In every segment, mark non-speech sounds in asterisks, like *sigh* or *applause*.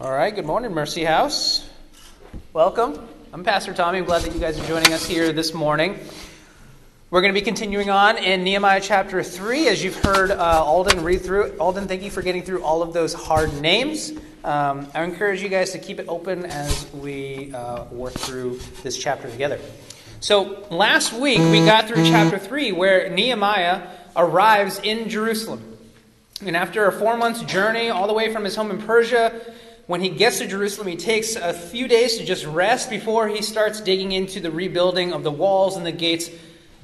All right, good morning, Mercy House. Welcome. I'm Pastor Tommy. I'm glad that you guys are joining us here this morning. We're going to be continuing on in Nehemiah chapter 3. As you've heard uh, Alden read through. Alden, thank you for getting through all of those hard names. Um, I encourage you guys to keep it open as we uh, work through this chapter together. So, last week we got through chapter 3 where Nehemiah arrives in Jerusalem. And after a four months journey all the way from his home in Persia, when he gets to Jerusalem, he takes a few days to just rest before he starts digging into the rebuilding of the walls and the gates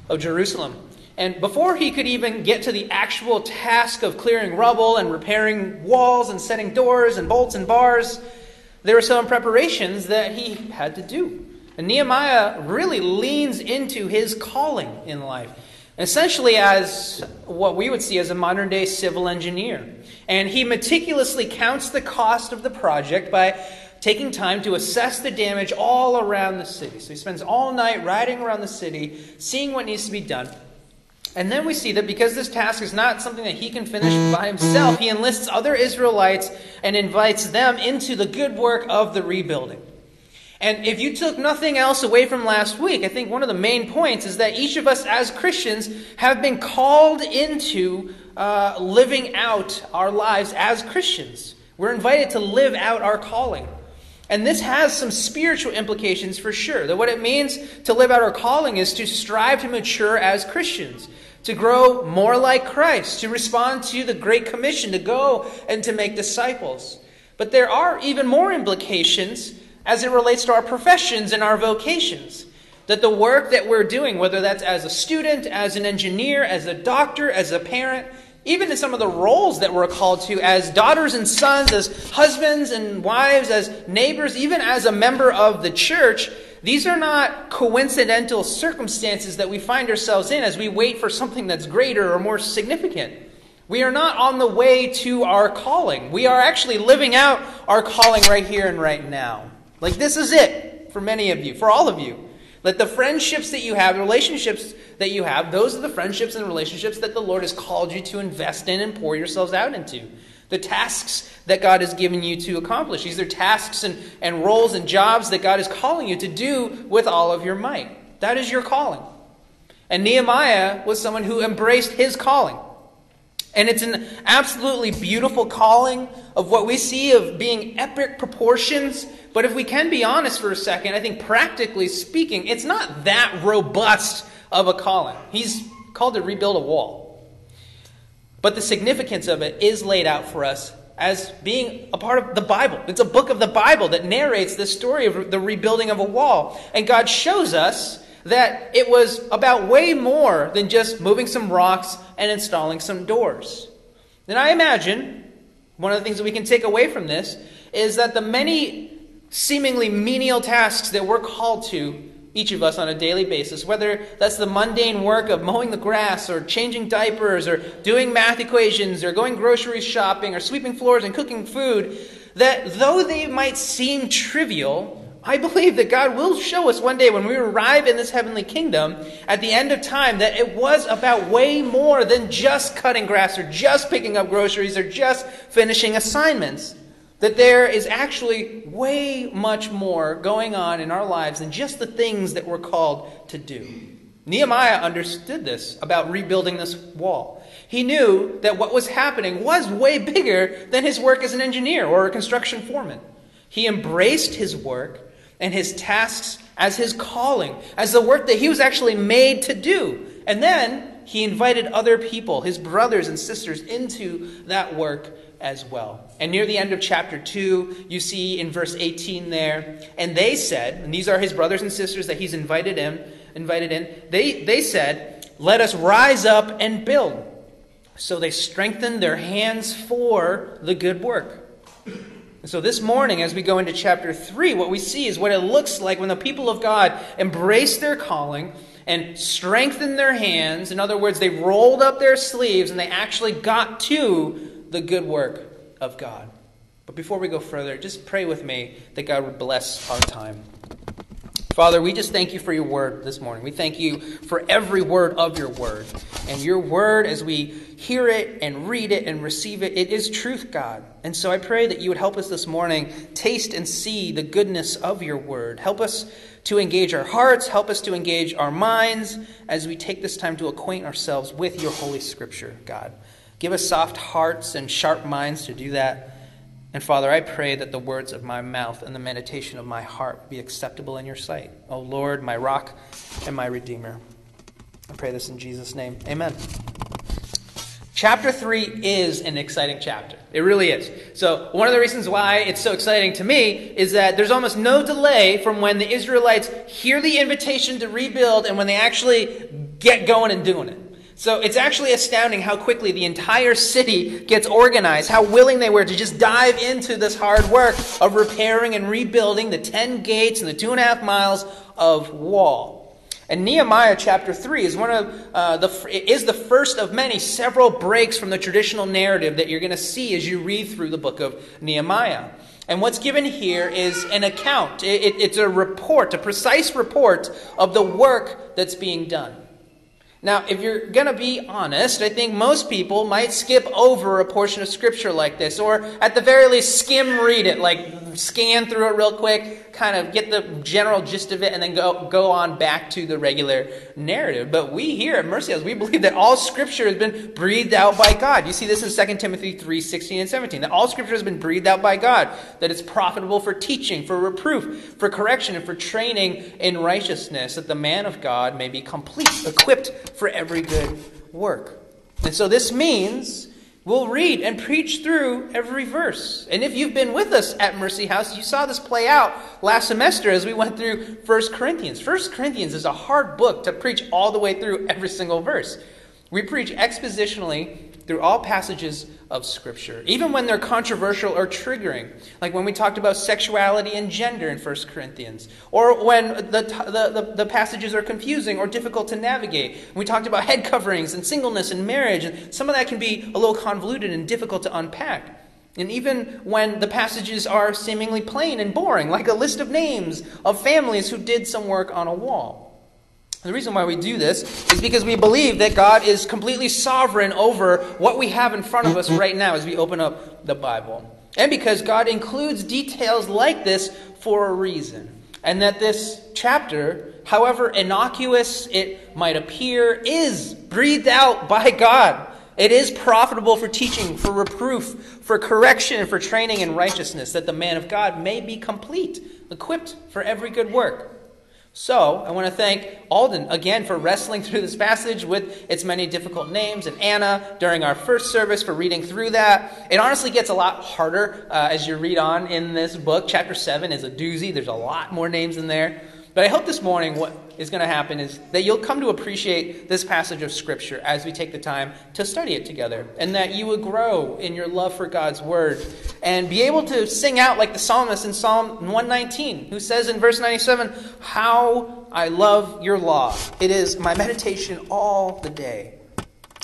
of Jerusalem. And before he could even get to the actual task of clearing rubble and repairing walls and setting doors and bolts and bars, there were some preparations that he had to do. And Nehemiah really leans into his calling in life, essentially as what we would see as a modern day civil engineer. And he meticulously counts the cost of the project by taking time to assess the damage all around the city. So he spends all night riding around the city, seeing what needs to be done. And then we see that because this task is not something that he can finish by himself, he enlists other Israelites and invites them into the good work of the rebuilding. And if you took nothing else away from last week, I think one of the main points is that each of us as Christians have been called into uh, living out our lives as Christians. We're invited to live out our calling. And this has some spiritual implications for sure. That what it means to live out our calling is to strive to mature as Christians, to grow more like Christ, to respond to the Great Commission, to go and to make disciples. But there are even more implications as it relates to our professions and our vocations. That the work that we're doing, whether that's as a student, as an engineer, as a doctor, as a parent, even in some of the roles that we're called to as daughters and sons, as husbands and wives, as neighbors, even as a member of the church, these are not coincidental circumstances that we find ourselves in as we wait for something that's greater or more significant. We are not on the way to our calling. We are actually living out our calling right here and right now. Like, this is it for many of you, for all of you. Let the friendships that you have, the relationships that you have, those are the friendships and relationships that the Lord has called you to invest in and pour yourselves out into. The tasks that God has given you to accomplish. These are tasks and, and roles and jobs that God is calling you to do with all of your might. That is your calling. And Nehemiah was someone who embraced his calling. And it's an absolutely beautiful calling of what we see of being epic proportions. But if we can be honest for a second, I think practically speaking, it's not that robust of a calling. He's called to rebuild a wall. But the significance of it is laid out for us as being a part of the Bible. It's a book of the Bible that narrates the story of the rebuilding of a wall. And God shows us that it was about way more than just moving some rocks and installing some doors. And I imagine one of the things that we can take away from this is that the many seemingly menial tasks that we're called to, each of us on a daily basis, whether that's the mundane work of mowing the grass or changing diapers or doing math equations or going grocery shopping or sweeping floors and cooking food, that though they might seem trivial, I believe that God will show us one day when we arrive in this heavenly kingdom at the end of time that it was about way more than just cutting grass or just picking up groceries or just finishing assignments. That there is actually way much more going on in our lives than just the things that we're called to do. Nehemiah understood this about rebuilding this wall. He knew that what was happening was way bigger than his work as an engineer or a construction foreman. He embraced his work and his tasks as his calling, as the work that he was actually made to do. And then he invited other people, his brothers and sisters, into that work as well. And near the end of chapter 2, you see in verse 18 there, and they said, and these are his brothers and sisters that he's invited in, invited in, they, they said, Let us rise up and build. So they strengthened their hands for the good work. And so this morning, as we go into chapter 3, what we see is what it looks like when the people of God embrace their calling and strengthen their hands. In other words, they rolled up their sleeves and they actually got to the good work of God. But before we go further, just pray with me that God would bless our time. Father, we just thank you for your word this morning. We thank you for every word of your word. And your word, as we hear it and read it and receive it, it is truth, God. And so I pray that you would help us this morning taste and see the goodness of your word. Help us to engage our hearts, help us to engage our minds as we take this time to acquaint ourselves with your holy scripture, God. Give us soft hearts and sharp minds to do that. And Father, I pray that the words of my mouth and the meditation of my heart be acceptable in your sight. O Lord, my rock and my redeemer. I pray this in Jesus' name. Amen. Chapter 3 is an exciting chapter. It really is. So, one of the reasons why it's so exciting to me is that there's almost no delay from when the Israelites hear the invitation to rebuild and when they actually get going and doing it. So it's actually astounding how quickly the entire city gets organized, how willing they were to just dive into this hard work of repairing and rebuilding the 10 gates and the two and a half miles of wall. And Nehemiah chapter 3 is, one of, uh, the, is the first of many several breaks from the traditional narrative that you're going to see as you read through the book of Nehemiah. And what's given here is an account. It, it, it's a report, a precise report of the work that's being done. Now, if you're going to be honest, I think most people might skip over a portion of Scripture like this, or at the very least skim read it, like scan through it real quick, kind of get the general gist of it, and then go, go on back to the regular narrative. But we here at Mercy House, we believe that all Scripture has been breathed out by God. You see this in 2 Timothy 3 16 and 17. That all Scripture has been breathed out by God, that it's profitable for teaching, for reproof, for correction, and for training in righteousness, that the man of God may be complete, equipped for every good work. And so this means We'll read and preach through every verse. And if you've been with us at Mercy House, you saw this play out last semester as we went through 1 Corinthians. 1 Corinthians is a hard book to preach all the way through every single verse. We preach expositionally through all passages of Scripture, even when they're controversial or triggering, like when we talked about sexuality and gender in 1 Corinthians, or when the, the, the, passages are confusing or difficult to navigate. We talked about head coverings and singleness and marriage, and some of that can be a little convoluted and difficult to unpack. And even when the passages are seemingly plain and boring, like a list of names of families who did some work on a wall. The reason why we do this is because we believe that God is completely sovereign over what we have in front of us right now as we open up the Bible. And because God includes details like this for a reason. And that this chapter, however innocuous it might appear, is breathed out by God. It is profitable for teaching, for reproof, for correction, and for training in righteousness, that the man of God may be complete, equipped for every good work. So, I want to thank Alden again for wrestling through this passage with its many difficult names, and Anna during our first service for reading through that. It honestly gets a lot harder uh, as you read on in this book. Chapter 7 is a doozy, there's a lot more names in there. But I hope this morning what is going to happen is that you'll come to appreciate this passage of Scripture as we take the time to study it together, and that you will grow in your love for God's Word and be able to sing out like the psalmist in Psalm 119, who says in verse 97, How I love your law. It is my meditation all the day.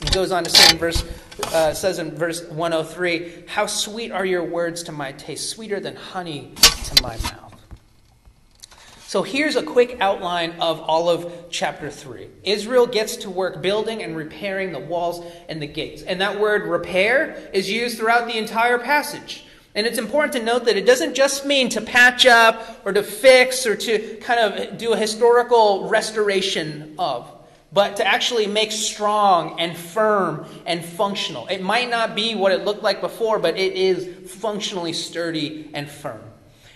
He goes on to say in verse uh, says in verse 103, How sweet are your words to my taste, sweeter than honey to my mouth. So here's a quick outline of all of chapter 3. Israel gets to work building and repairing the walls and the gates. And that word repair is used throughout the entire passage. And it's important to note that it doesn't just mean to patch up or to fix or to kind of do a historical restoration of, but to actually make strong and firm and functional. It might not be what it looked like before, but it is functionally sturdy and firm.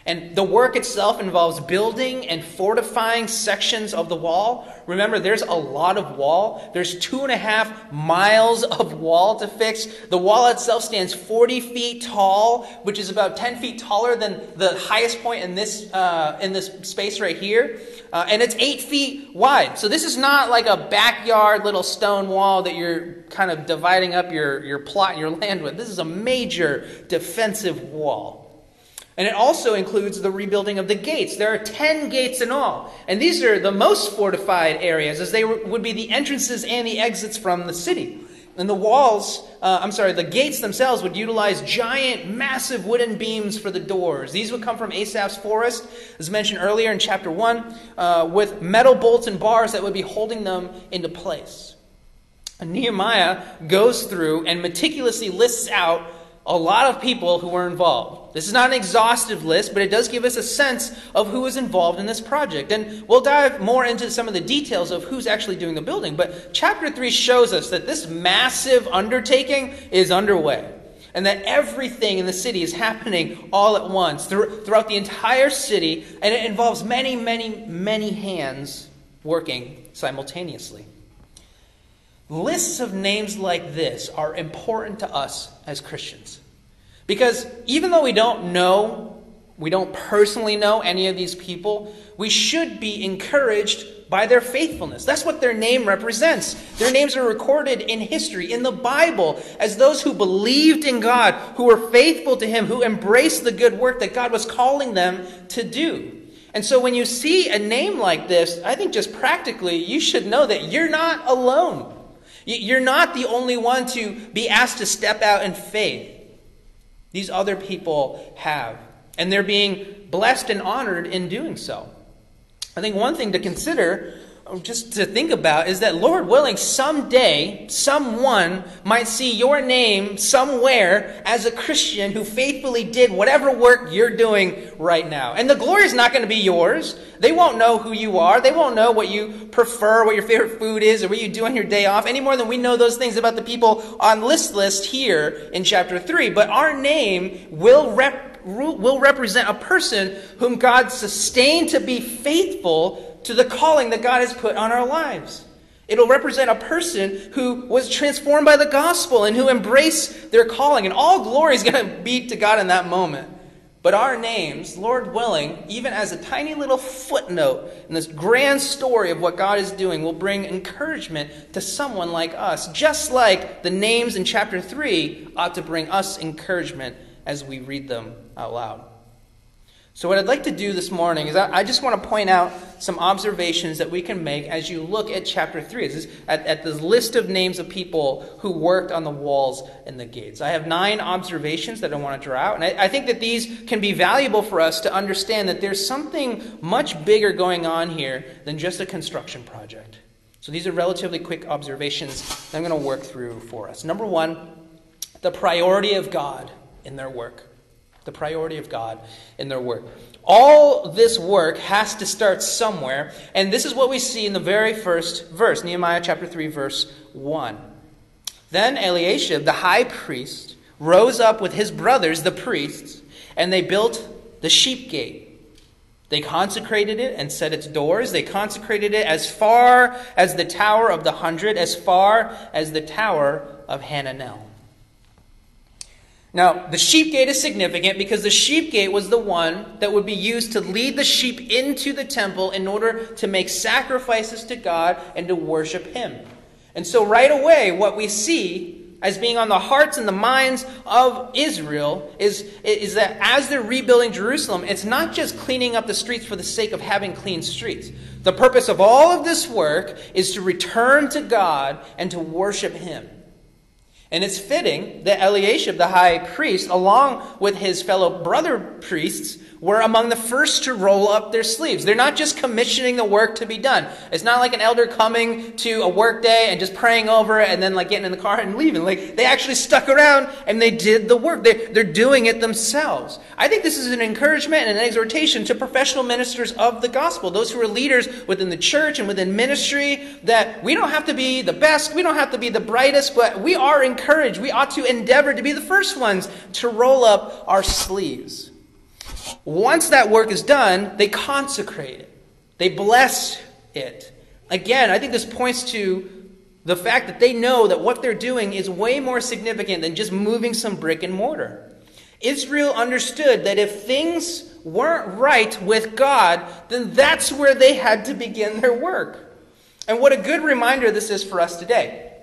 And the work itself involves building and fortifying sections of the wall. Remember, there's a lot of wall. There's two and a half miles of wall to fix. The wall itself stands 40 feet tall, which is about 10 feet taller than the highest point in this, uh, in this space right here. Uh, and it's 8 feet wide. So this is not like a backyard little stone wall that you're kind of dividing up your, your plot, and your land with. This is a major defensive wall. And it also includes the rebuilding of the gates. There are 10 gates in all. And these are the most fortified areas, as they would be the entrances and the exits from the city. And the walls, uh, I'm sorry, the gates themselves would utilize giant, massive wooden beams for the doors. These would come from Asaph's forest, as mentioned earlier in chapter 1, uh, with metal bolts and bars that would be holding them into place. And Nehemiah goes through and meticulously lists out a lot of people who were involved. This is not an exhaustive list, but it does give us a sense of who is involved in this project. And we'll dive more into some of the details of who's actually doing the building. But chapter 3 shows us that this massive undertaking is underway. And that everything in the city is happening all at once throughout the entire city. And it involves many, many, many hands working simultaneously. Lists of names like this are important to us as Christians. Because even though we don't know, we don't personally know any of these people, we should be encouraged by their faithfulness. That's what their name represents. Their names are recorded in history, in the Bible, as those who believed in God, who were faithful to Him, who embraced the good work that God was calling them to do. And so when you see a name like this, I think just practically, you should know that you're not alone. You're not the only one to be asked to step out in faith. These other people have. And they're being blessed and honored in doing so. I think one thing to consider Oh, just to think about is that, Lord willing, someday someone might see your name somewhere as a Christian who faithfully did whatever work you're doing right now. And the glory is not going to be yours. They won't know who you are. They won't know what you prefer, what your favorite food is, or what you do on your day off, any more than we know those things about the people on list list here in chapter 3. But our name will rep will represent a person whom God sustained to be faithful to the calling that God has put on our lives. It'll represent a person who was transformed by the gospel and who embraced their calling. And all glory is going to be to God in that moment. But our names, Lord willing, even as a tiny little footnote in this grand story of what God is doing, will bring encouragement to someone like us, just like the names in chapter 3 ought to bring us encouragement as we read them out loud. So, what I'd like to do this morning is I, just want to point out some observations that we can make as you look at chapter 3, this at, at the list of names of people who worked on the walls and the gates. I have nine observations that I want to draw out, and I, I think that these can be valuable for us to understand that there's something much bigger going on here than just a construction project. So, these are relatively quick observations that I'm going to work through for us. Number one, the priority of God in their work the priority of God in their work. All this work has to start somewhere, and this is what we see in the very first verse, Nehemiah chapter 3, verse 1. Then Eliashib, the high priest, rose up with his brothers, the priests, and they built the sheep gate. They consecrated it and set its doors. They consecrated it as far as the tower of the hundred, as far as the tower of Hananel. Now, the sheep gate is significant because the sheep gate was the one that would be used to lead the sheep into the temple in order to make sacrifices to God and to worship Him. And so, right away, what we see as being on the hearts and the minds of Israel is, is that as they're rebuilding Jerusalem, it's not just cleaning up the streets for the sake of having clean streets. The purpose of all of this work is to return to God and to worship Him. And it's fitting that Eliashib, the high priest, along with his fellow brother priests, were among the first to roll up their sleeves. They're not just commissioning the work to be done. It's not like an elder coming to a work day and just praying over it and then like getting in the car and leaving. Like they actually stuck around and they did the work. They, they're doing it themselves. I think this is an encouragement and an exhortation to professional ministers of the gospel, those who are leaders within the church and within ministry, that we don't have to be the best, we don't have to be the brightest, but we are encouraged. We ought to endeavor to be the first ones to roll up our sleeves. Once that work is done, they consecrate it, they bless it. Again, I think this points to the fact that they know that what they're doing is way more significant than just moving some brick and mortar. Israel understood that if things weren't right with God, then that's where they had to begin their work. And what a good reminder this is for us today.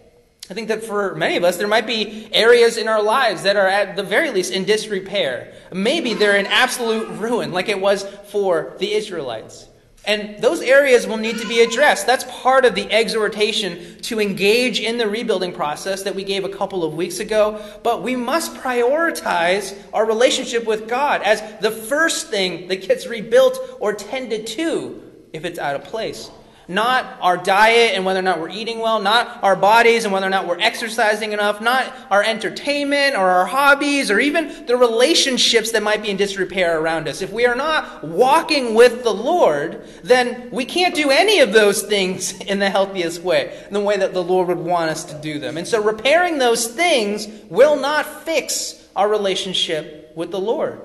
I think that for many of us, there might be areas in our lives that are at the very least in disrepair. Maybe they're in absolute ruin, like it was for the Israelites. And those areas will need to be addressed. That's part of the exhortation to engage in the rebuilding process that we gave a couple of weeks ago. But we must prioritize our relationship with God as the first thing that gets rebuilt or tended to if it's out of place. Not our diet and whether or not we're eating well, not our bodies and whether or not we're exercising enough, not our entertainment or our hobbies or even the relationships that might be in disrepair around us. If we are not walking with the Lord, then we can't do any of those things *laughs* in the healthiest way, in the way that the Lord would want us to do them. And so repairing those things will not fix our relationship with the Lord.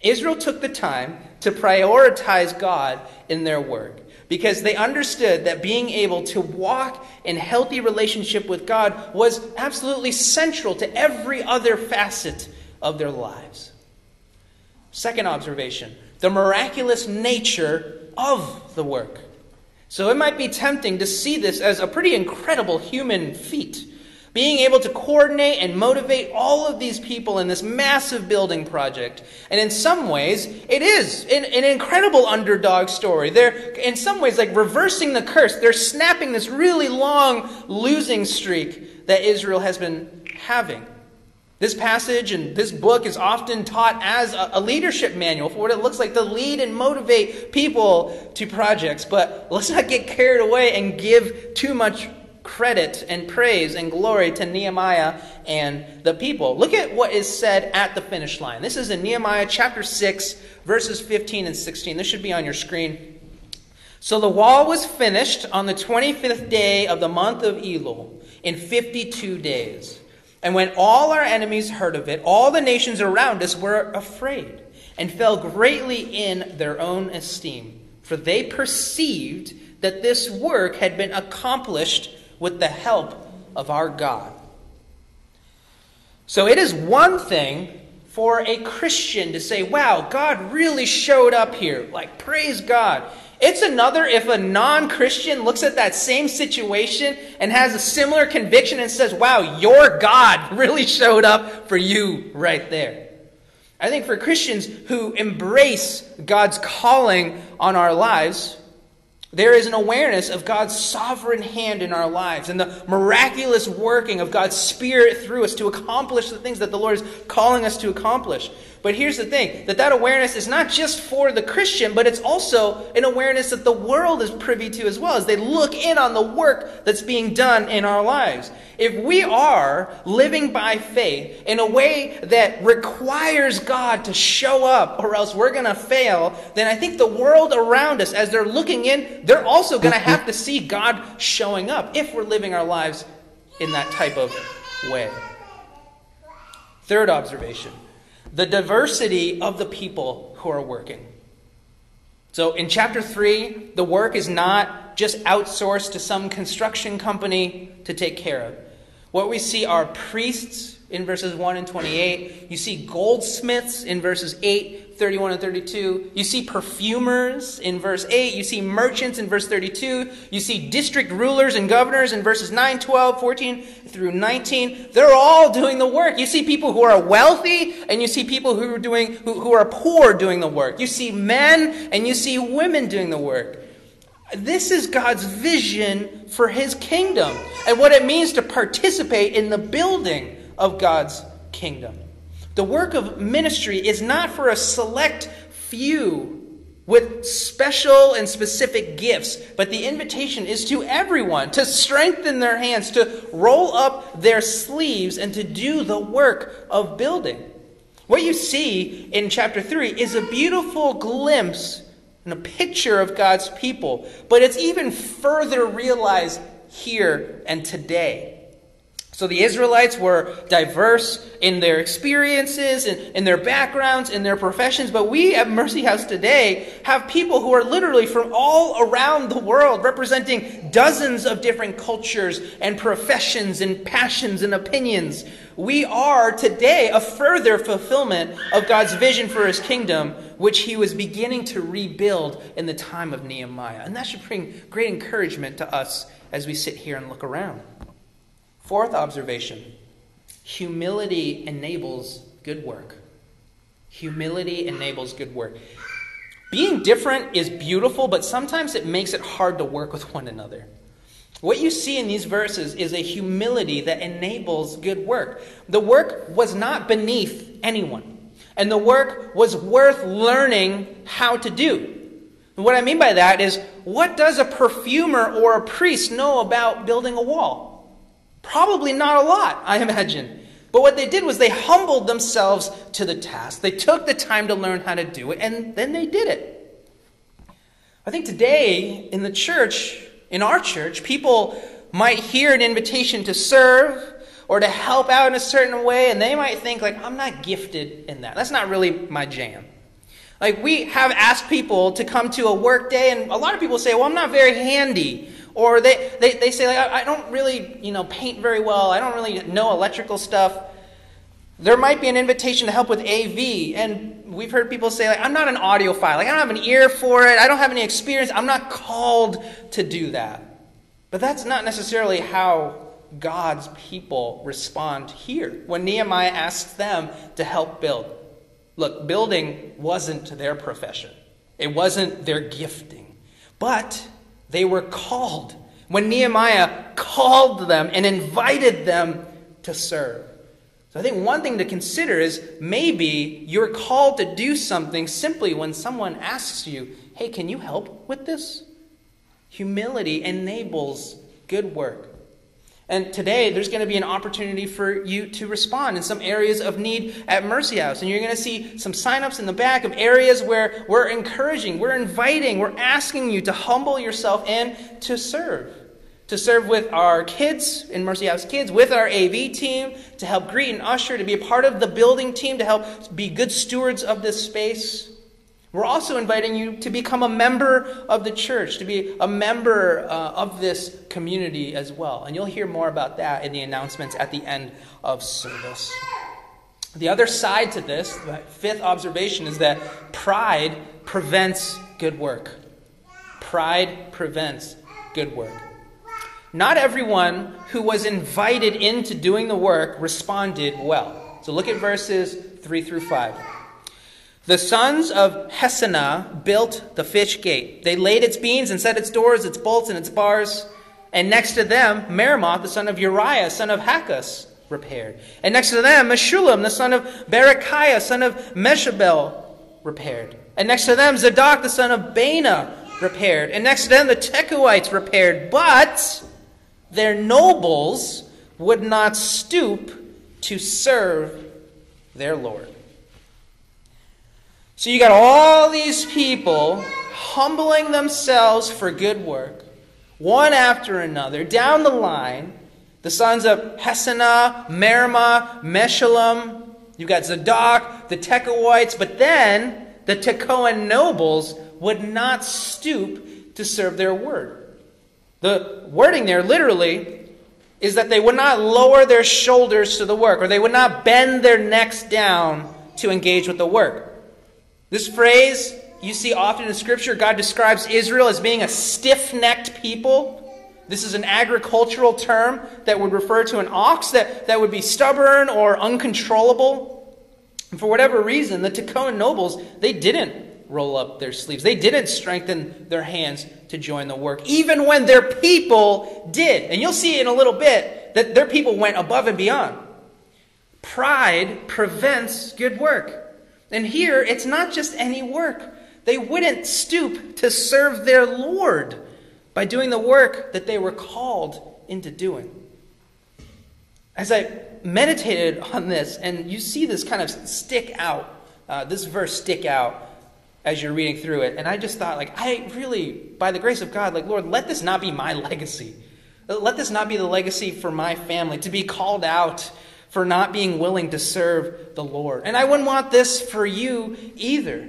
Israel took the time to prioritize God in their work because they understood that being able to walk in healthy relationship with God was absolutely central to every other facet of their lives. Second observation the miraculous nature of the work. So it might be tempting to see this as a pretty incredible human feat. Being able to coordinate and motivate all of these people in this massive building project. And in some ways, it is an, an, incredible underdog story. They're, in some ways, like reversing the curse. They're snapping this really long losing streak that Israel has been having. This passage and this book is often taught as a, a leadership manual for what it looks like to lead and motivate people to projects. But let's not get carried away and give too much credit and praise and glory to Nehemiah and the people. Look at what is said at the finish line. This is in Nehemiah chapter 6, verses 15 and 16. This should be on your screen. So the wall was finished on the 25th day of the month of Elul in 52 days. And when all our enemies heard of it, all the nations around us were afraid and fell greatly in their own esteem, for they perceived that this work had been accomplished with the help of our God. So it is one thing for a Christian to say, wow, God really showed up here. Like, praise God. It's another if a non Christian looks at that same situation and has a similar conviction and says, wow, your God *laughs* really showed up for you right there. I think for Christians who embrace God's calling on our lives, there is an awareness of God's sovereign hand in our lives and the miraculous working of God's Spirit through us to accomplish the things that the Lord is calling us to accomplish. But here's the thing that that awareness is not just for the Christian, but it's also an awareness that the world is privy to as well as they look in on the work that's being done in our lives. If we are living by faith in a way that requires God to show up or else we're going to fail, then I think the world around us, as they're looking in, they're also going to have to see God showing up if we're living our lives in that type of way. Third observation the diversity of the people who are working. So in chapter 3, the work is not just outsourced to some construction company to take care of. What we see are priests in verses 1 and 28. You see goldsmiths in verses 8 31 and 32. You see perfumers in verse 8. You see merchants in verse 32. You see district rulers and governors in verses 9, 12, 14 through 19. They're all doing the work. You see people who are wealthy and you see people who are doing who, who are poor doing the work. You see men and you see women doing the work. This is God's vision for his kingdom and what it means to participate in the building of God's kingdom. The work of ministry is not for a select few with special and specific gifts, but the invitation is to everyone to strengthen their hands, to roll up their sleeves, and to do the work of building. What you see in chapter 3 is a beautiful glimpse and a picture of God's people, but it's even further realized here and today. So the Israelites were diverse in their experiences, in, in, their backgrounds, in their professions, but we at Mercy House today have people who are literally from all around the world, representing dozens of different cultures and professions and passions and opinions. We are today a further fulfillment of God's vision for his kingdom, which he was beginning to rebuild in the time of Nehemiah. And that should bring great encouragement to us as we sit here and look around. Fourth observation humility enables good work. Humility enables good work. Being different is beautiful, but sometimes it makes it hard to work with one another. What you see in these verses is a humility that enables good work. The work was not beneath anyone, and the work was worth learning how to do. What I mean by that is, what does a perfumer or a priest know about building a wall? Probably not a lot, I imagine. But what they did was they humbled themselves to the task. They took the time to learn how to do it, and then they did it. I think today in the church, in our church, people might hear an invitation to serve or to help out in a certain way, and they might think, like, I'm not gifted in that. That's not really my jam. Like, we have asked people to come to a work day, and a lot of people say, Well, I'm not very handy. Or they, they, they say, like, I, I don't really, you know, paint very well. I don't really know electrical stuff. There might be an invitation to help with AV, and we've heard people say, like, I'm not an audiophile. Like, I don't have an ear for it. I don't have any experience. I'm not called to do that. But that's not necessarily how God's people respond here when Nehemiah asks them to help build. Look, building wasn't their profession, it wasn't their gifting, but they were called. When Nehemiah called them and invited them to serve. So I think one thing to consider is maybe you're called to do something simply when someone asks you, hey, can you help with this? Humility enables good work. And today, there's going to be an opportunity for you to respond in some areas of need at Mercy House. And you're going to see some signups in the back of areas where we're encouraging, we're inviting, we're asking you to humble yourself and to serve. To serve with our kids in Mercy House Kids, with our AV team, to help greet and usher, to be a part of the building team, to help be good stewards of this space. We're also inviting you to become a member of the church, to be a member uh, of this community as well. And you'll hear more about that in the announcements at the end of service. The other side to this, the fifth observation, is that pride prevents good work. Pride prevents good work. Not everyone who was invited into doing the work responded well. So look at verses 3 through 5. The sons of Hassenaah built the fish gate. They laid its beams and set its doors, its bolts, and its bars. And next to them, Meremoth, the son of Uriah, son of Hakkoz, repaired. And next to them, Meshullam, the son of Berechiah, son of Meshabel, repaired. And next to them, Zadok, the son of Baana, repaired. And next to them, the Tekoites repaired. But their nobles would not stoop to serve their Lord. So you got all these people humbling themselves for good work, one after another, down the line. The sons of Hassenaah, Meremoth, Meshullam. You've got Zadok, the Tekoites, but then the Tekoan nobles would not stoop to serve their word. The wording there literally is that they would not lower their shoulders to the work, or they would not bend their necks down to engage with the work. This phrase you see often in Scripture, God describes Israel as being a stiff necked people. This is an agricultural term that would refer to an ox that, that would be stubborn or uncontrollable. And for whatever reason, the Tekoan nobles, they didn't roll up their sleeves. They didn't strengthen their hands to join the work, even when their people did. And you'll see in a little bit that their people went above and beyond. Pride prevents good work. And here, it's not just any work. They wouldn't stoop to serve their Lord by doing the work that they were called into doing. As I meditated on this, and you see this kind of stick out, uh, this verse stick out as you're reading through it, and I just thought, like, I really, by the grace of God, like, Lord, let this not be my legacy. Let this not be the legacy for my family, to be called out for not being willing to serve the Lord. And I wouldn't want this for you either.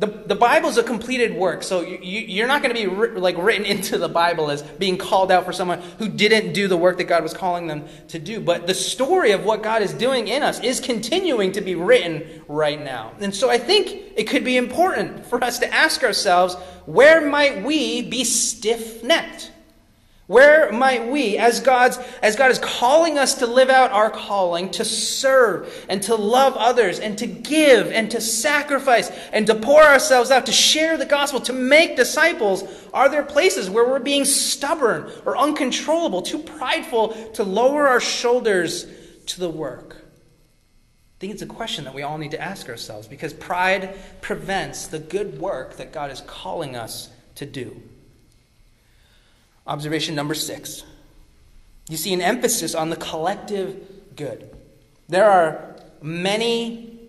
The, the Bible's a completed work, so you, you're not going to be ri- like written *laughs* into the Bible as being called out for someone who didn't do the work that God was calling them to do. But the story of what God is doing in us is continuing to be written right now. And so I think it could be important for us to ask ourselves where might we be stiff necked? Where might we, as God's as God is calling us to live out our calling, to serve and to love others and to give and to sacrifice and to pour ourselves out, to share the gospel, to make disciples, are there places where we're being stubborn or uncontrollable, too prideful to lower our shoulders to the work? I think it's a question that we all need to ask ourselves because pride prevents the good work that God is calling us to do. Observation number six. You see an emphasis on the collective good. There are many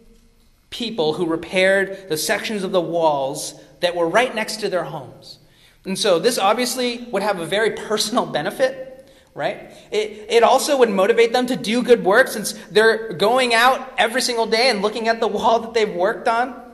people who repaired the sections of the walls that were right next to their homes. And so this obviously would have a very personal benefit, right? It, it also would motivate them to do good work since they're going out every single day and looking at the wall that they've worked on.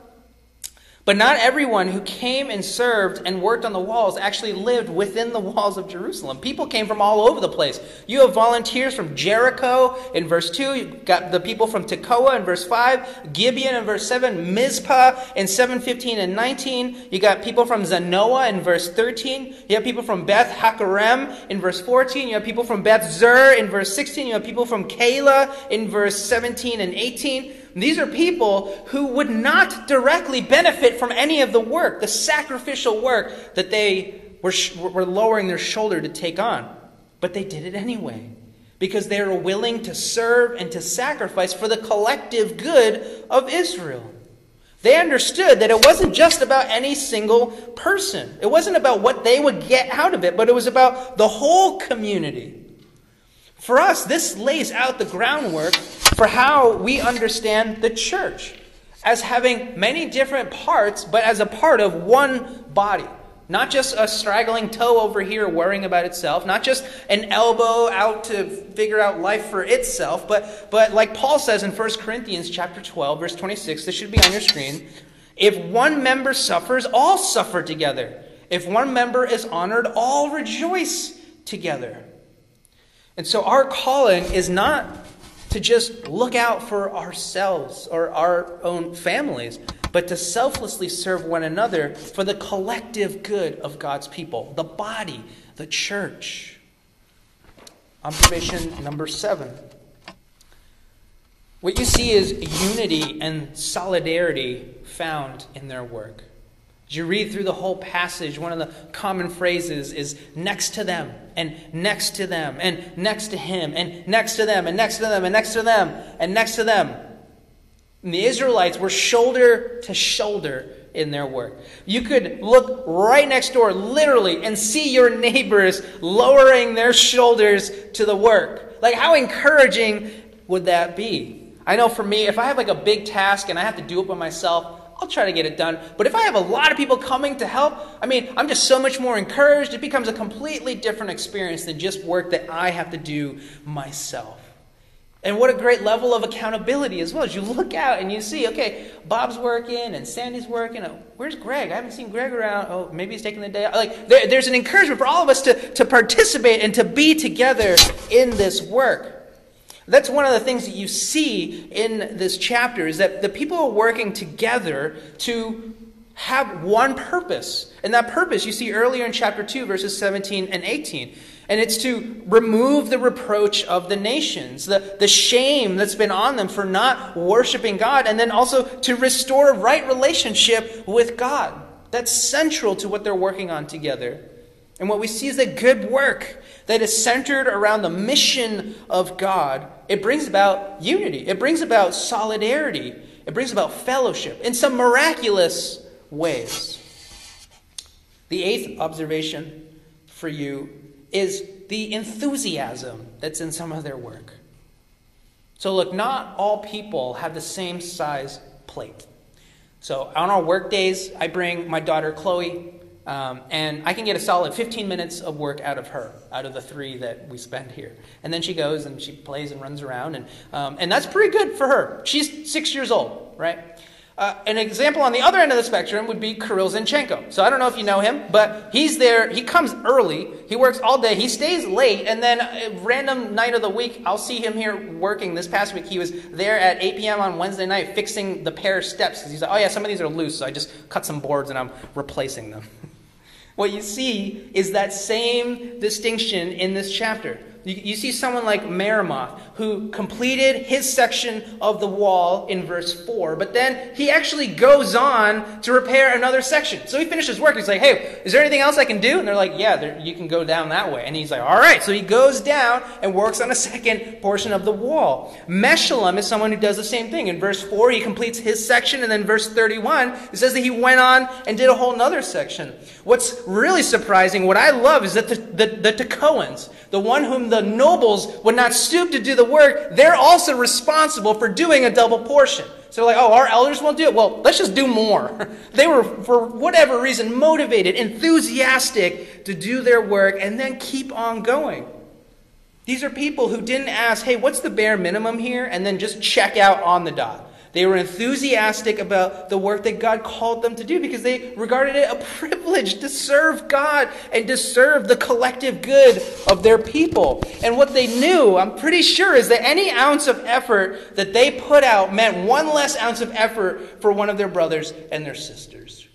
But not everyone who came and served and worked on the walls actually lived within the *laughs* walls of Jerusalem. People came from all over the place. You have volunteers from Jericho in verse 2. You've got the people from Tekoa in verse 5, Gibeon in verse 7, Mizpah in 7, 15, and 19. You got people from Zanoah in verse 13. You have people from Beth Hakerem in verse 14. You have people from Beth Zur in verse 16. You have people from Keilah in verse 17 and 18. These are people who would not directly benefit from any of the work, the sacrificial work that they were, were lowering their shoulder to take on. But they did it anyway because they were willing to serve and to sacrifice for the collective good of Israel. They understood that it wasn't just about any single person. It wasn't about what they would get out of it, but it was about the whole community. For us, this lays out the groundwork for how we understand the church as having many different parts, but as a part of one body. Not just a straggling toe over here worrying about itself, not just an elbow out to figure out life for itself, but, but like Paul says in 1 Corinthians chapter 12, verse 26, this should be on your screen. If one member suffers, all suffer together. If one member is honored, all rejoice together. And so our calling is not to just look out for ourselves or our own families, but to selflessly serve one another for the collective good of God's people, the body, the church. On Observation number seven. What you see is unity and solidarity found in their work. As you read through the whole passage, one of the common phrases is next to them, and next to them, and next to him, and next to them, and next to them, and next to them, and next to them. And the Israelites were shoulder to shoulder in their work. You could look right next door, literally, and see your neighbors lowering their shoulders to the work. Like, how encouraging would that be? I know for me, if I have like a big task and I have to do it by myself, I'll try to get it done. But if I have a lot of people coming to help, I mean, I'm just so much more encouraged. It becomes a completely different experience than just work that I have to do myself. And what a great level of accountability as well. As you look out and you see, okay, Bob's working and Sandy's working. Oh, where's Greg? I haven't seen Greg around. Oh, maybe he's taking the day off. Like, there, there's an encouragement for all of us to, to participate and to be together in this work. That's one of the things that you see in this chapter is that the people are working together to have one purpose. And that purpose you see earlier in chapter 2, verses 17 and 18. And it's to remove the reproach of the nations, the, the shame that's been on them for not worshiping God, and then also to restore a right relationship with God. That's central to what they're working on together. And what we see is that good work that is centered around the mission of God, it brings about unity. It brings about solidarity. It brings about fellowship in some miraculous ways. The eighth observation for you is the enthusiasm that's in some of their work. So, look, not all people have the same size plate. So, on our work days, I bring my daughter Chloe um, and I can get a solid 15 minutes of work out of her, out of the three that we spend here. And then she goes and she plays and runs around, and, um, and that's pretty good for her. She's six years old, right? Uh, an example on the other end of the spectrum would be Kirill Zinchenko. So I don't know if you know him, but he's there. He comes early. He works all day. He stays late, and then random night of the week, I'll see him here working. This past week, he was there at 8 p.m. on Wednesday night fixing the pair of steps. He's like, oh yeah, some of these are loose, so I just cut some boards and I'm replacing them. *laughs* what you see is that same distinction in this chapter. You, you see someone like Meremoth, who completed his section of the wall in verse 4, but then he actually goes on to repair another section. So he finishes work. He's like, hey, is there anything else I can do? And they're like, yeah, there, you can go down that way. And he's like, all right. So he goes down and works on a second portion of the wall. Meshullam is someone who does the same thing. In verse 4, he completes his section, and then verse 31, it says that he went on and did a whole other section. What's really surprising, what I love, is that the, the, the Tekoans, the one whom the nobles would not stoop to do the work, they're also responsible for doing a double portion. So like, oh, our elders won't do it. Well, let's just do more. *laughs* they were, for whatever reason, motivated, enthusiastic to do their work and then keep on going. These are people who didn't ask, hey, what's the bare minimum here? And then just check out on the dot. They were enthusiastic about the work that God called them to do because they regarded it a privilege to serve God and to serve the collective good of their people. And what they knew, I'm pretty sure, is that any ounce of effort that they put out meant one less ounce of effort for one of their brothers and their sisters.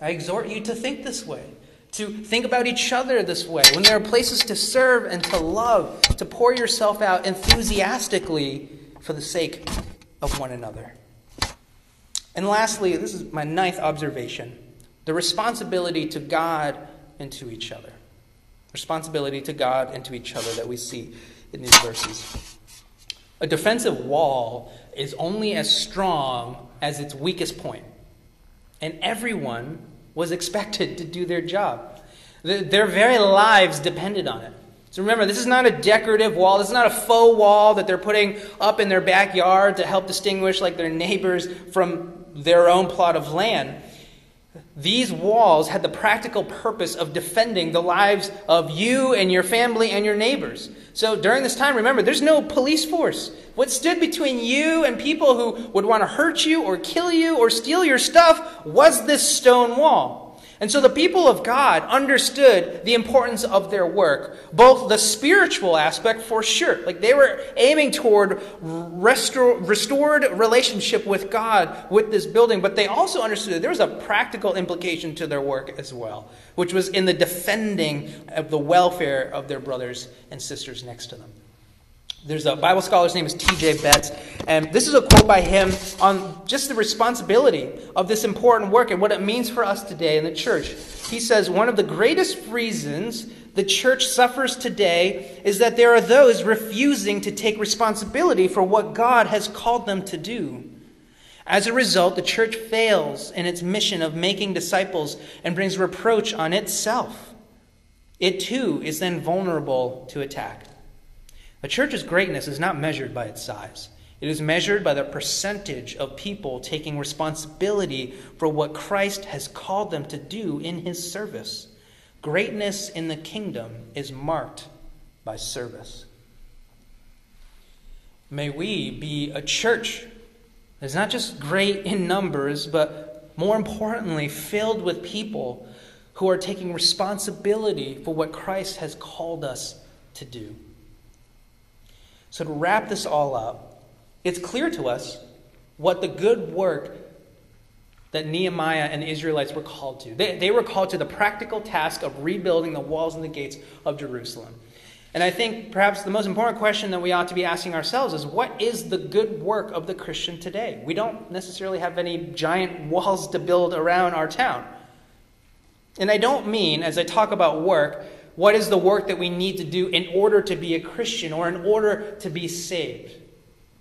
I exhort you to think this way to think about each other this way, when there are places to serve and to love, to pour yourself out enthusiastically for the sake of one another. And lastly, this is my ninth observation the responsibility to God and to each other. Responsibility to God and to each other that we see in these verses. A defensive wall is only as strong as its weakest point, and everyone was expected to do their job. Their very lives depended on it. So remember, this is not a decorative wall. This is not a faux wall that they're putting up in their backyard to help distinguish like their neighbors from their own plot of land. These walls had the practical purpose of defending the lives of you and your family and your neighbors. So during this time, remember, there's no police force. What stood between you and people who would want to hurt you or kill you or steal your stuff was this stone wall. And so the people of God understood the importance of their work, both the spiritual aspect for sure, like they were aiming toward restor- restored relationship with God with this building, but they also understood there was a practical implication to their work as well, which was in the defending of the welfare of their brothers and sisters next to them. There's a Bible scholar's name is T.J. Betts, and this is a quote by him on just the responsibility of this important work and what it means for us today in the church. He says, One of the greatest reasons the church suffers today is that there are those refusing to take responsibility for what God has called them to do. As a result, the church fails in its mission of making disciples and brings reproach on itself. It too is then vulnerable to attack. A church's greatness is not measured by its size. It is measured by the percentage of people taking responsibility for what Christ has called them to do in his service. Greatness in the kingdom is marked by service. May we be a church that's not just great in numbers, but more importantly, filled with people who are taking responsibility for what Christ has called us to do. So, to wrap this all up, it's clear to us what the good work that Nehemiah and the Israelites were called to. They, they were called to the practical task of rebuilding the walls and the gates of Jerusalem. And I think perhaps the most important question that we ought to be asking ourselves is what is the good work of the Christian today? We don't necessarily have any giant walls to build around our town. And I don't mean, as I talk about work, what is the work that we need to do in order to be a Christian or in order to be saved.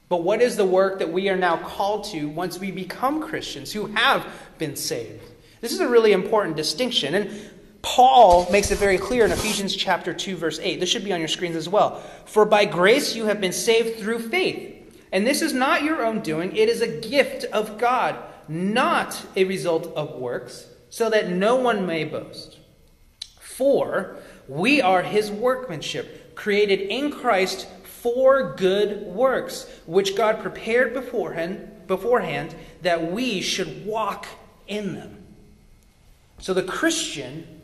But what is the work that we are now called to once we become Christians who have been saved? This is a really important distinction. And Paul makes it very clear in Ephesians chapter 2 verse 8. This should be on your screens as well. For by grace you have been saved through faith. And this is not your own doing, it is a gift of God, not a result of works, so that no one may boast. For we are his workmanship, created in Christ for good works, which God prepared beforehand, beforehand that we should walk in them. So the Christian,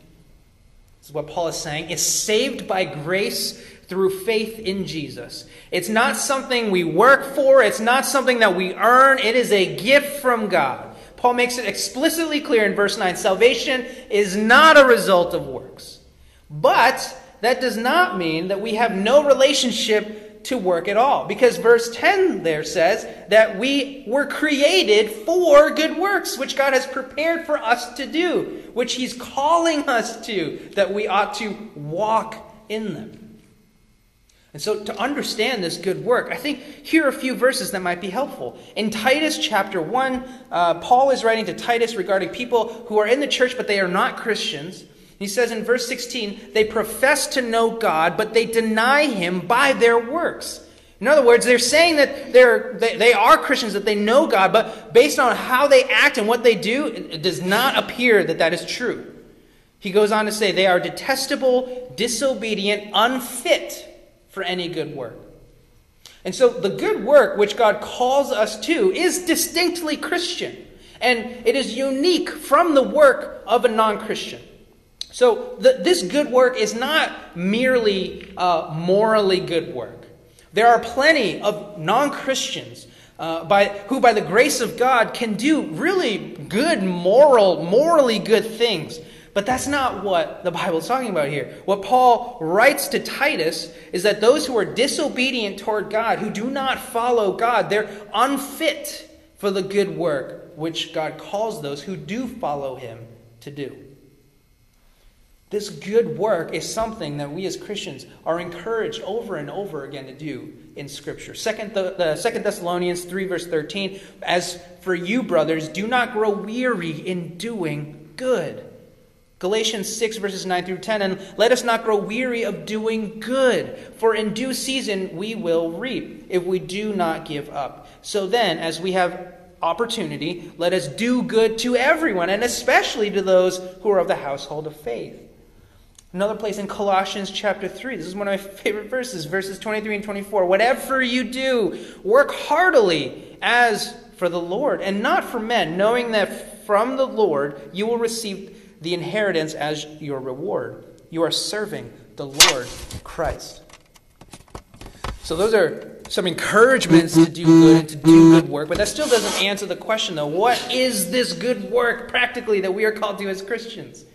this is what Paul is saying, is saved by grace through faith in Jesus. It's not something we work for, it's not something that we earn, it is a gift from God. Paul makes it explicitly clear in verse 9 salvation is not a result of works. But that does not mean that we have no relationship to work at all. Because verse 10 there says that we were created for good works, which God has prepared for us to do, which He's calling us to, that we ought to walk in them. And so, to understand this good work, I think here are a few verses that might be helpful. In Titus chapter 1, uh, Paul is writing to Titus regarding people who are in the church, but they are not Christians. He says in verse 16, they profess to know God, but they deny him by their works. In other words, they're saying that they're, they, they are Christians, that they know God, but based on how they act and what they do, it, it does not appear that that is true. He goes on to say, they are detestable, disobedient, unfit for any good work. And so the good work which God calls us to is distinctly Christian, and it is unique from the work of a non Christian. So the, this good work is not merely uh, morally good work. There are plenty of non Christians uh, by, who, by the grace of God, can do really good, moral, morally good things. But that's not what the Bible is talking about here. What Paul writes to Titus is that those who are disobedient toward God, who do not follow God, they're unfit for the good work which God calls those who do follow him to do. This good work is something that we as Christians are encouraged over and over again to do in Scripture. Second, the, the Second Thessalonians 3, verse 13, as for you, brothers, do not grow weary in doing good. Galatians 6, verses 9 through 10, and let us not grow weary of doing good, for in due season we will reap, if we do not give up. So then, as we have opportunity, let us do good to everyone, and especially to those who are of the household of faith. Another place in Colossians chapter 3. This is one of my favorite verses, verses 23 and 24. Whatever you do, work heartily as for the Lord and not for men, knowing that from the Lord you will receive the inheritance as your reward. You are serving the Lord Christ. So, those are some encouragements to do good and to do good work, but that still doesn't answer the question, though. What is this good work practically that we are called to as Christians?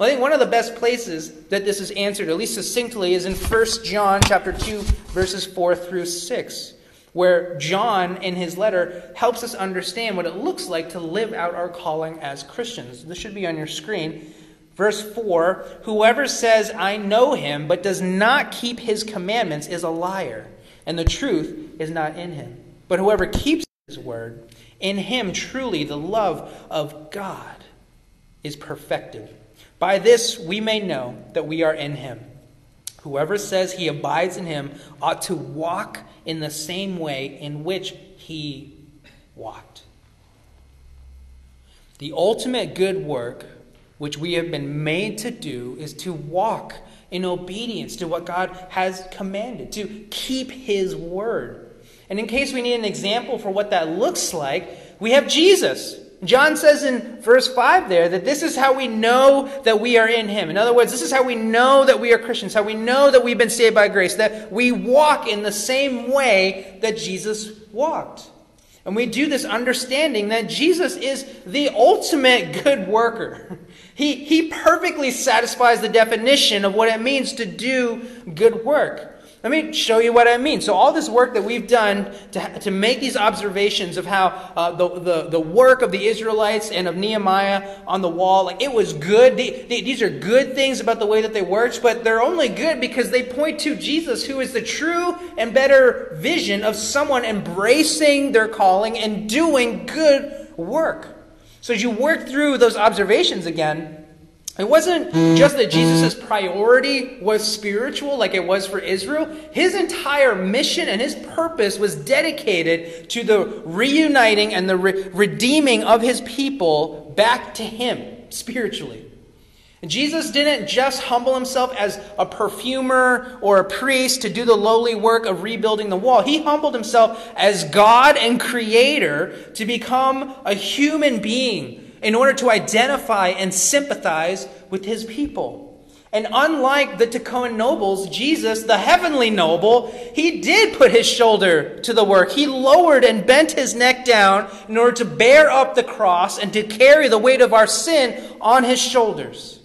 Well, I think one of the best places that this is answered, at least succinctly, is in 1 John chapter 2, verses 4 through 6, where John, in his letter, helps us understand what it looks like to live out our calling as Christians. This should be on your screen. Verse 4 Whoever says, I know him, but does not keep his commandments is a liar, and the truth is not in him. But whoever keeps his word, in him truly the love of God is perfected. By this we may know that we are in him. Whoever says he abides in him ought to walk in the same way in which he walked. The ultimate good work which we have been made to do is to walk in obedience to what God has commanded, to keep his word. And in case we need an example for what that looks like, we have Jesus. John says in verse 5 there that this is how we know that we are in Him. In other words, this is how we know that we are Christians, how we know that we've been saved by grace, that we walk in the same way that Jesus walked. And we do this understanding that Jesus is the ultimate good worker. He, he perfectly satisfies the definition of what it means to do good work. Let me show you what I mean. So, all this work that we've done to, to make these observations of how uh, the, the, the work of the Israelites and of Nehemiah on the wall, like it was good. The, the, these are good things about the way that they worked, but they're only good because they point to Jesus, who is the true and better vision of someone embracing their calling and doing good work. So, as you work through those observations again, it wasn't just that Jesus' priority was spiritual like it was for Israel. His entire mission and his purpose was dedicated to the reuniting and the re- redeeming of his people back to him spiritually. And Jesus didn't just humble himself as a perfumer or a priest to do the lowly work of rebuilding the wall. He humbled himself as God and creator to become a human being in order to identify and sympathize with his people. And unlike the Tekoan nobles, Jesus, the heavenly noble, he did put his shoulder to the work. He lowered and bent his neck down in order to bear up the cross and to carry the weight of our sin on his shoulders.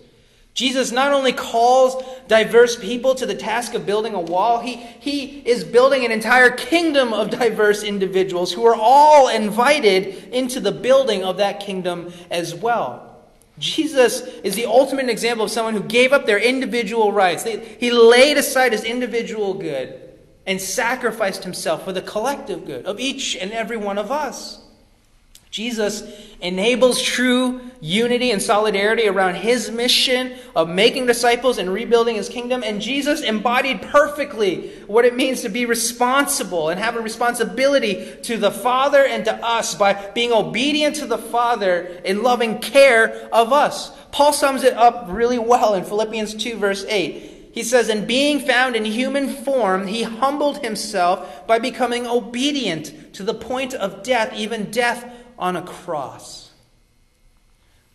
Jesus not only calls diverse people to the task of building a wall, he, he is building an entire kingdom of diverse individuals who are all invited into the building of that kingdom as well. Jesus is the ultimate example of someone who gave up their individual rights. He laid aside his individual good and sacrificed himself for the collective good of each and every one of us. Jesus enables true unity and solidarity around his mission of making disciples and rebuilding his kingdom. And Jesus embodied perfectly what it means to be responsible and have a responsibility to the Father and to us by being obedient to the Father in loving care of us. Paul sums it up really well in Philippians 2, verse 8. He says, In being found in human form, he humbled himself by becoming obedient to the point of death, even death on a cross.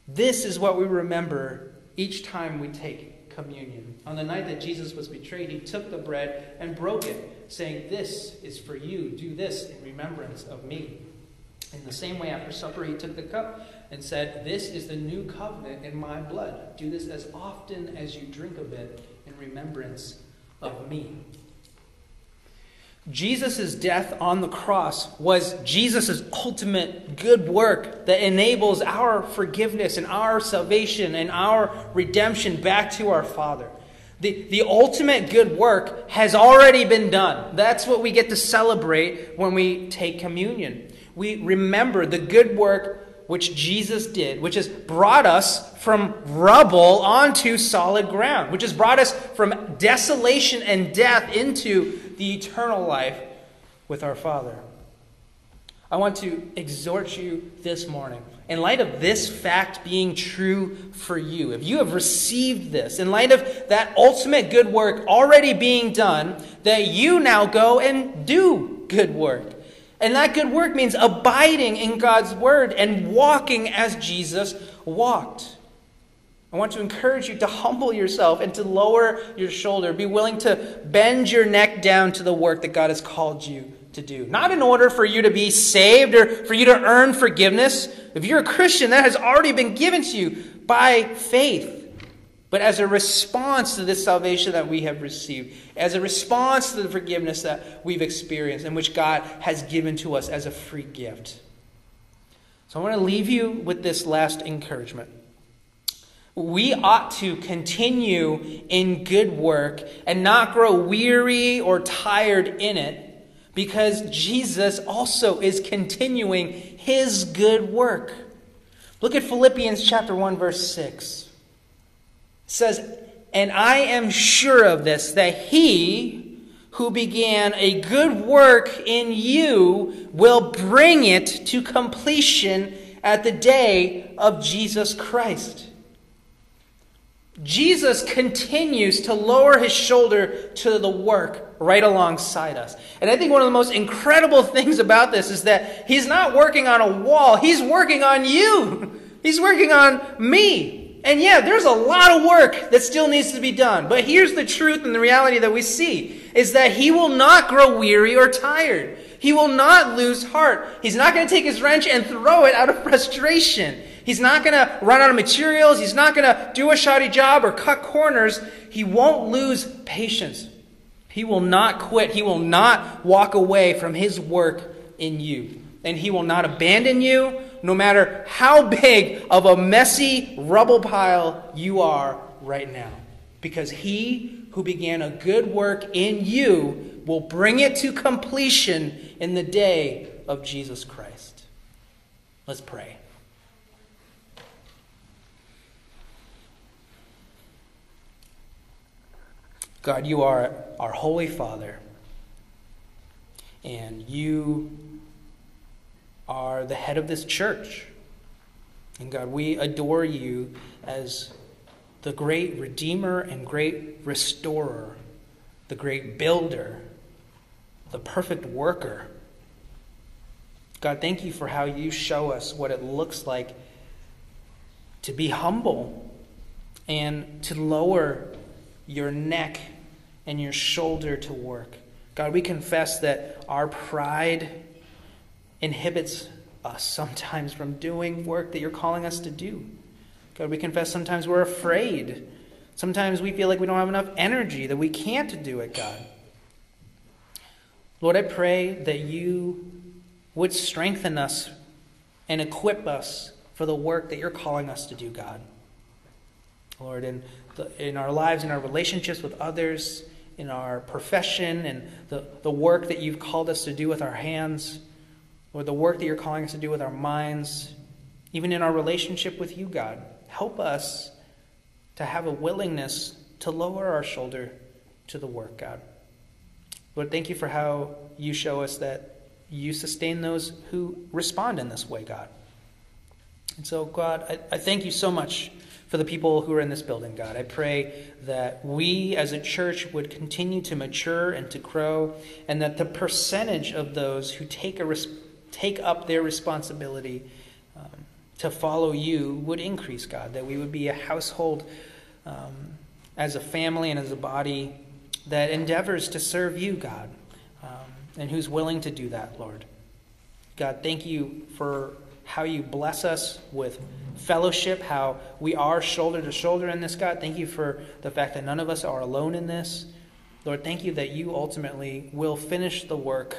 This is what we remember each time we take communion. On the night that Jesus was betrayed, he took the bread and broke it, saying, This is for you. Do this in remembrance of me. In the same way, after supper, he took the cup and said, This is the new covenant in my blood. Do this as often as you drink of it in remembrance of me. Jesus' death on the cross was Jesus' ultimate good work that enables our forgiveness and our salvation and our redemption back to our Father. The, the ultimate good work has already been done. That's what we get to celebrate when we take communion. We remember the good work which Jesus did, which has brought us from rubble onto solid ground, which has brought us from desolation and death into the eternal life with our Father. I want to exhort you this morning, in light of this fact being true for you, if you have received this, in light of that ultimate good work already being done, that you now go and do good work. And that good work means abiding in God's word and walking as Jesus walked. I want to encourage you to humble yourself and to lower your shoulder. Be willing to bend your neck down to the work that God has called you to do. Not in order for you to be saved or for you to earn forgiveness. If you're a Christian, that has already been given to you by faith. But as a response to this salvation that we have received, as a response to the forgiveness that we've experienced and which God has given to us as a free gift. So I want to leave you with this last encouragement we ought to continue in good work and not grow weary or tired in it because Jesus also is continuing his good work. Look at Philippians chapter 1 verse 6. Says, "And I am sure of this that he who began a good work in you will bring it to completion at the day of Jesus Christ." Jesus continues to lower his shoulder to the work right alongside us. And I think one of the most incredible things about this is that he's not working on a wall, he's working on you. *laughs* He's working on me. And yeah, there's a lot of work that still needs to be done. But here's the truth and the reality that we see is that he will not grow weary or tired. He will not lose heart. He's not going to take his wrench and throw it out of *laughs* frustration. He's not going to run out of materials. He's not going to do a shoddy job or cut corners. He won't lose patience. He will not quit. He will not walk away from his work in you. And he will not abandon you, no matter how big of a messy rubble pile you are right now. Because he who began a good work in you will bring it to completion in the day of Jesus Christ. Let's pray. God, you are our Holy Father, and you are the head of this church. And God, we adore you as the great Redeemer and great Restorer, the great Builder, the perfect worker. God, thank you for how you show us what it looks like to be humble and to lower your neck and your shoulder to work. God, we confess that our pride inhibits us sometimes from doing work that you're calling us to do. God, we confess sometimes we're afraid. Sometimes we feel like we don't have enough energy, that we can't do it, God. Lord, I pray that you would strengthen us and equip us for the work that you're calling us to do, God. Lord, in, the, in our lives, in our relationships with others, in our profession, and the, the work that you've called us to do with our hands, or the work that you're calling us to do with our minds, even in our relationship with you, God. Help us to have a willingness to lower our shoulder to the work, God. Lord, thank you for how you show us that you sustain those who respond in this way, God. And so, God, I, I thank you so much for the people who are in this building, God. I pray that we as a church would continue to mature and to grow, and that the percentage of those who take, a res- take up their responsibility um, to follow you would increase, God. That we would be a household um, as a family and as a body that endeavors to serve you, God, um, and who's willing to do that, Lord. God, thank you for how you bless us with fellowship, how we are shoulder to shoulder in this, God. Thank you for the fact that none of us are alone in this. Lord, thank you that you ultimately will finish the work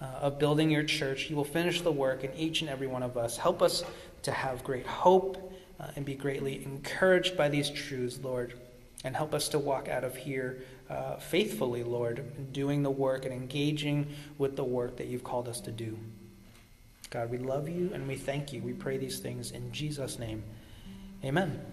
uh, of building your church. You will finish the work in each and every one of us. Help us to have great hope uh, and be greatly encouraged by these truths, Lord. And help us to walk out of here uh, faithfully, Lord, doing the work and engaging with the work that you've called us to do. God, we love you and we thank you. We pray these things in Jesus' name. Amen.